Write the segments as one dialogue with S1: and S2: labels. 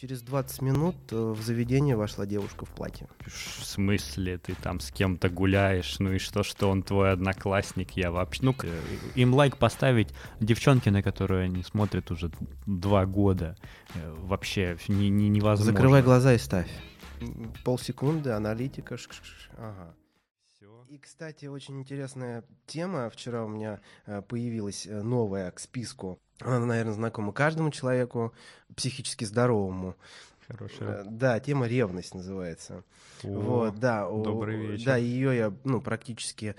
S1: Через 20 минут э, в заведение вошла девушка в платье.
S2: В смысле, ты там с кем-то гуляешь, ну и что, что он твой одноклассник, я вообще... Ну, им лайк поставить девчонки, на которую они смотрят уже два года, э, вообще не, не, невозможно.
S1: Закрывай глаза и ставь. Полсекунды, аналитика. Ш -ш -ш. Ага. И, кстати, очень интересная тема. Вчера у меня э, появилась новая к списку она, наверное, знакома каждому человеку психически здоровому.
S2: Хорошая.
S1: Э, да, тема ревность называется.
S2: О,
S1: вот, да.
S2: Добрый вечер.
S1: Да, ее я, ну, практически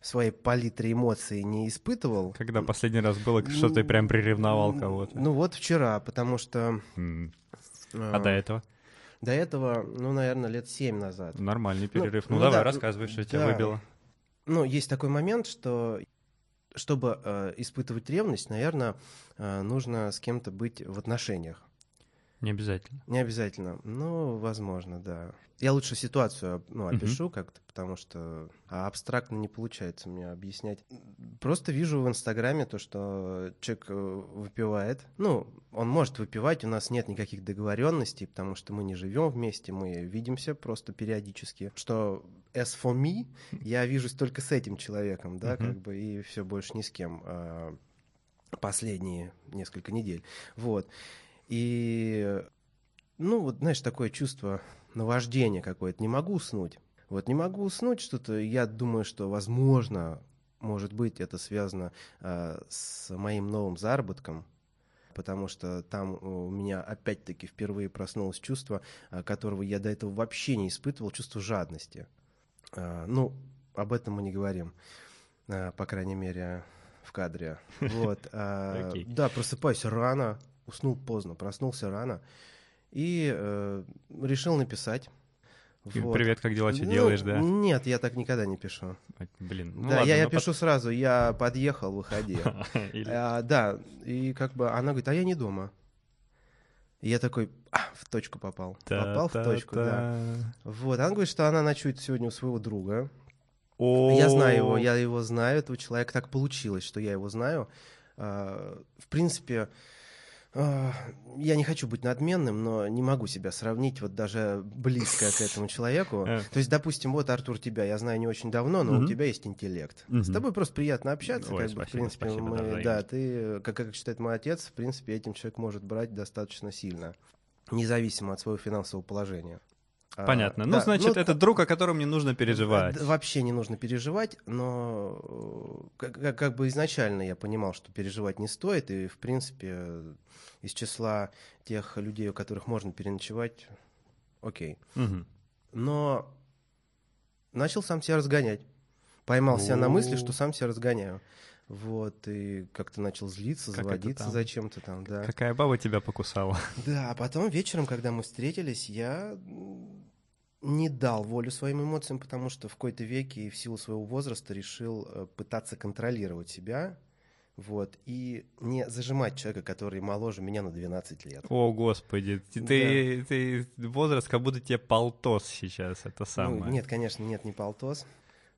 S1: своей палитре эмоций не испытывал.
S2: Когда последний раз было, что ты прям приревновал кого-то?
S1: Ну вот вчера, потому что...
S2: Mm. А, а до этого?
S1: До этого, ну, наверное, лет семь назад.
S2: Нормальный перерыв. Ну, ну, ну давай, да, рассказывай, что да. тебя выбило.
S1: Ну, есть такой момент, что чтобы э, испытывать ревность, наверное, э, нужно с кем-то быть в отношениях.
S2: Не обязательно.
S1: Не обязательно. Ну, возможно, да. Я лучше ситуацию ну, опишу uh-huh. как-то, потому что а абстрактно не получается мне объяснять. Просто вижу в Инстаграме то, что человек э, выпивает. Ну, он может выпивать, у нас нет никаких договоренностей, потому что мы не живем вместе, мы видимся просто периодически. Что as for me, я вижусь только с этим человеком, да, uh-huh. как бы, и все больше ни с кем а, последние несколько недель. Вот. И, ну, вот, знаешь, такое чувство наваждения какое-то. Не могу уснуть. Вот не могу уснуть что-то. Я думаю, что, возможно, может быть, это связано э, с моим новым заработком, потому что там у меня опять-таки впервые проснулось чувство, э, которого я до этого вообще не испытывал, чувство жадности. Э, ну, об этом мы не говорим, э, по крайней мере, в кадре. Вот. Э, да, просыпаюсь рано, уснул поздно, проснулся рано и э, решил написать.
S2: Вот. Привет, как дела, что ну, делаешь, да?
S1: Нет, я так никогда не пишу.
S2: Блин,
S1: ну да, ладно, я, я пишу под... сразу, я подъехал, выходи. а, да, и как бы она говорит, а я не дома. И я такой, а, в точку попал. попал в точку, да. Вот, она говорит, что она ночует сегодня у своего друга. Я знаю его, я его знаю, этого человека. Так получилось, что я его знаю. А, в принципе, я не хочу быть надменным, но не могу себя сравнить вот даже близко к этому человеку. Э. То есть, допустим, вот Артур тебя я знаю не очень давно, но у тебя есть интеллект. С тобой просто приятно общаться, как бы, в принципе, мы, да, ты, как считает мой отец, в принципе, этим человек может брать достаточно сильно, независимо от своего финансового положения.
S2: Понятно. А, ну, да, значит, ну, это друг, о котором не нужно переживать.
S1: Вообще не нужно переживать, но как, как бы изначально я понимал, что переживать не стоит, и, в принципе, из числа тех людей, у которых можно переночевать, окей.
S2: Угу.
S1: Но начал сам себя разгонять. Поймал себя на мысли, что сам себя разгоняю. Вот, и как-то начал злиться, как заводиться зачем-то там, да.
S2: Какая баба тебя покусала?
S1: Да, а потом вечером, когда мы встретились, я не дал волю своим эмоциям, потому что в какой-то веке и в силу своего возраста решил э, пытаться контролировать себя, вот, и не зажимать человека, который моложе меня на 12 лет.
S2: О, господи, ты, да. ты, ты возраст, как будто тебе полтос сейчас, это ну, самое.
S1: Ну, нет, конечно, нет, не полтос.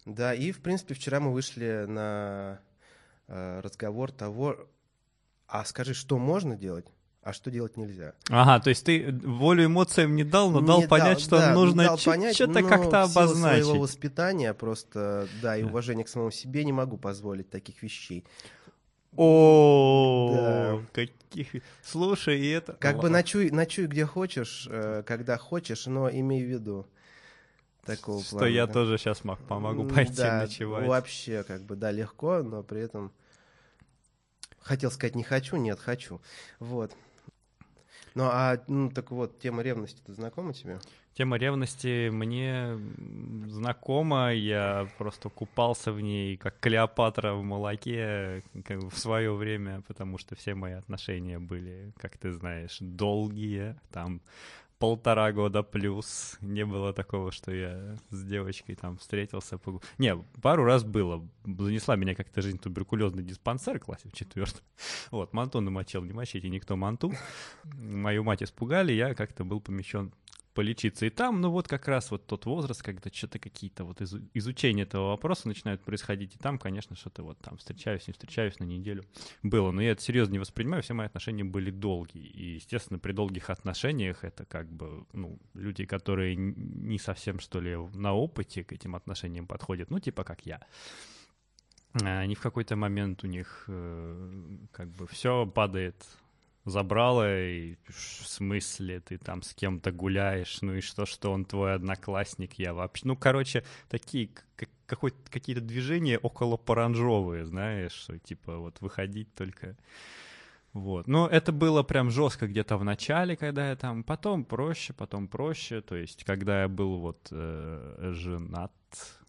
S1: Да, и, в принципе, вчера мы вышли на э, разговор того, а скажи, что можно делать, а что делать нельзя.
S2: Ага, то есть ты волю эмоциям не дал, но не дал понять, что да, нужно что-то как-то обозначить.
S1: своего воспитания просто, да, и уважения к самому себе не могу позволить таких вещей.
S2: О, каких... Слушай, это...
S1: Как бы ночуй, ночуй где хочешь, э, когда хочешь, но имей в виду такого
S2: Что я тоже сейчас помогу пойти ночевать.
S1: вообще, как бы, да, легко, но при этом... Хотел сказать не хочу, нет, хочу. Вот. Ну, а, ну, так вот, тема ревности, ты знакома тебе?
S2: Тема ревности мне знакома, я просто купался в ней, как Клеопатра в молоке как в свое время, потому что все мои отношения были, как ты знаешь, долгие, там полтора года плюс. Не было такого, что я с девочкой там встретился. Не, пару раз было. Занесла меня как-то жизнь туберкулезный диспансер в классе в четвертом. Вот, манту намочил, не мочите никто манту. Мою мать испугали, я как-то был помещен полечиться. И там, ну вот как раз вот тот возраст, когда что-то какие-то вот из, изучения этого вопроса начинают происходить. И там, конечно, что-то вот там встречаюсь, не встречаюсь на неделю было. Но я это серьезно не воспринимаю, все мои отношения были долгие. И, естественно, при долгих отношениях это как бы, ну, люди, которые не совсем, что ли, на опыте к этим отношениям подходят, ну, типа как я они в какой-то момент у них э, как бы все падает забрало, и в смысле ты там с кем-то гуляешь, ну и что, что он твой одноклассник, я вообще... Ну, короче, такие какой какие-то движения около паранжовые, знаешь, что типа вот выходить только... Вот. Но это было прям жестко где-то в начале, когда я там... Потом проще, потом проще. То есть, когда я был вот э, женат,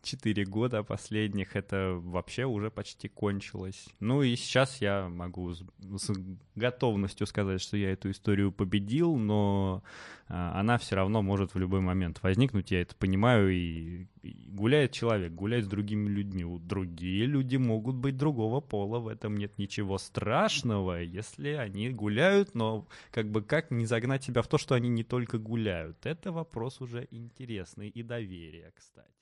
S2: четыре года последних это вообще уже почти кончилось. Ну и сейчас я могу с, с готовностью сказать, что я эту историю победил, но а, она все равно может в любой момент возникнуть, я это понимаю, и, и гуляет человек, гуляет с другими людьми. Другие люди могут быть другого пола, в этом нет ничего страшного, если они гуляют, но как бы как не загнать себя в то, что они не только гуляют. Это вопрос уже интересный и доверия, кстати.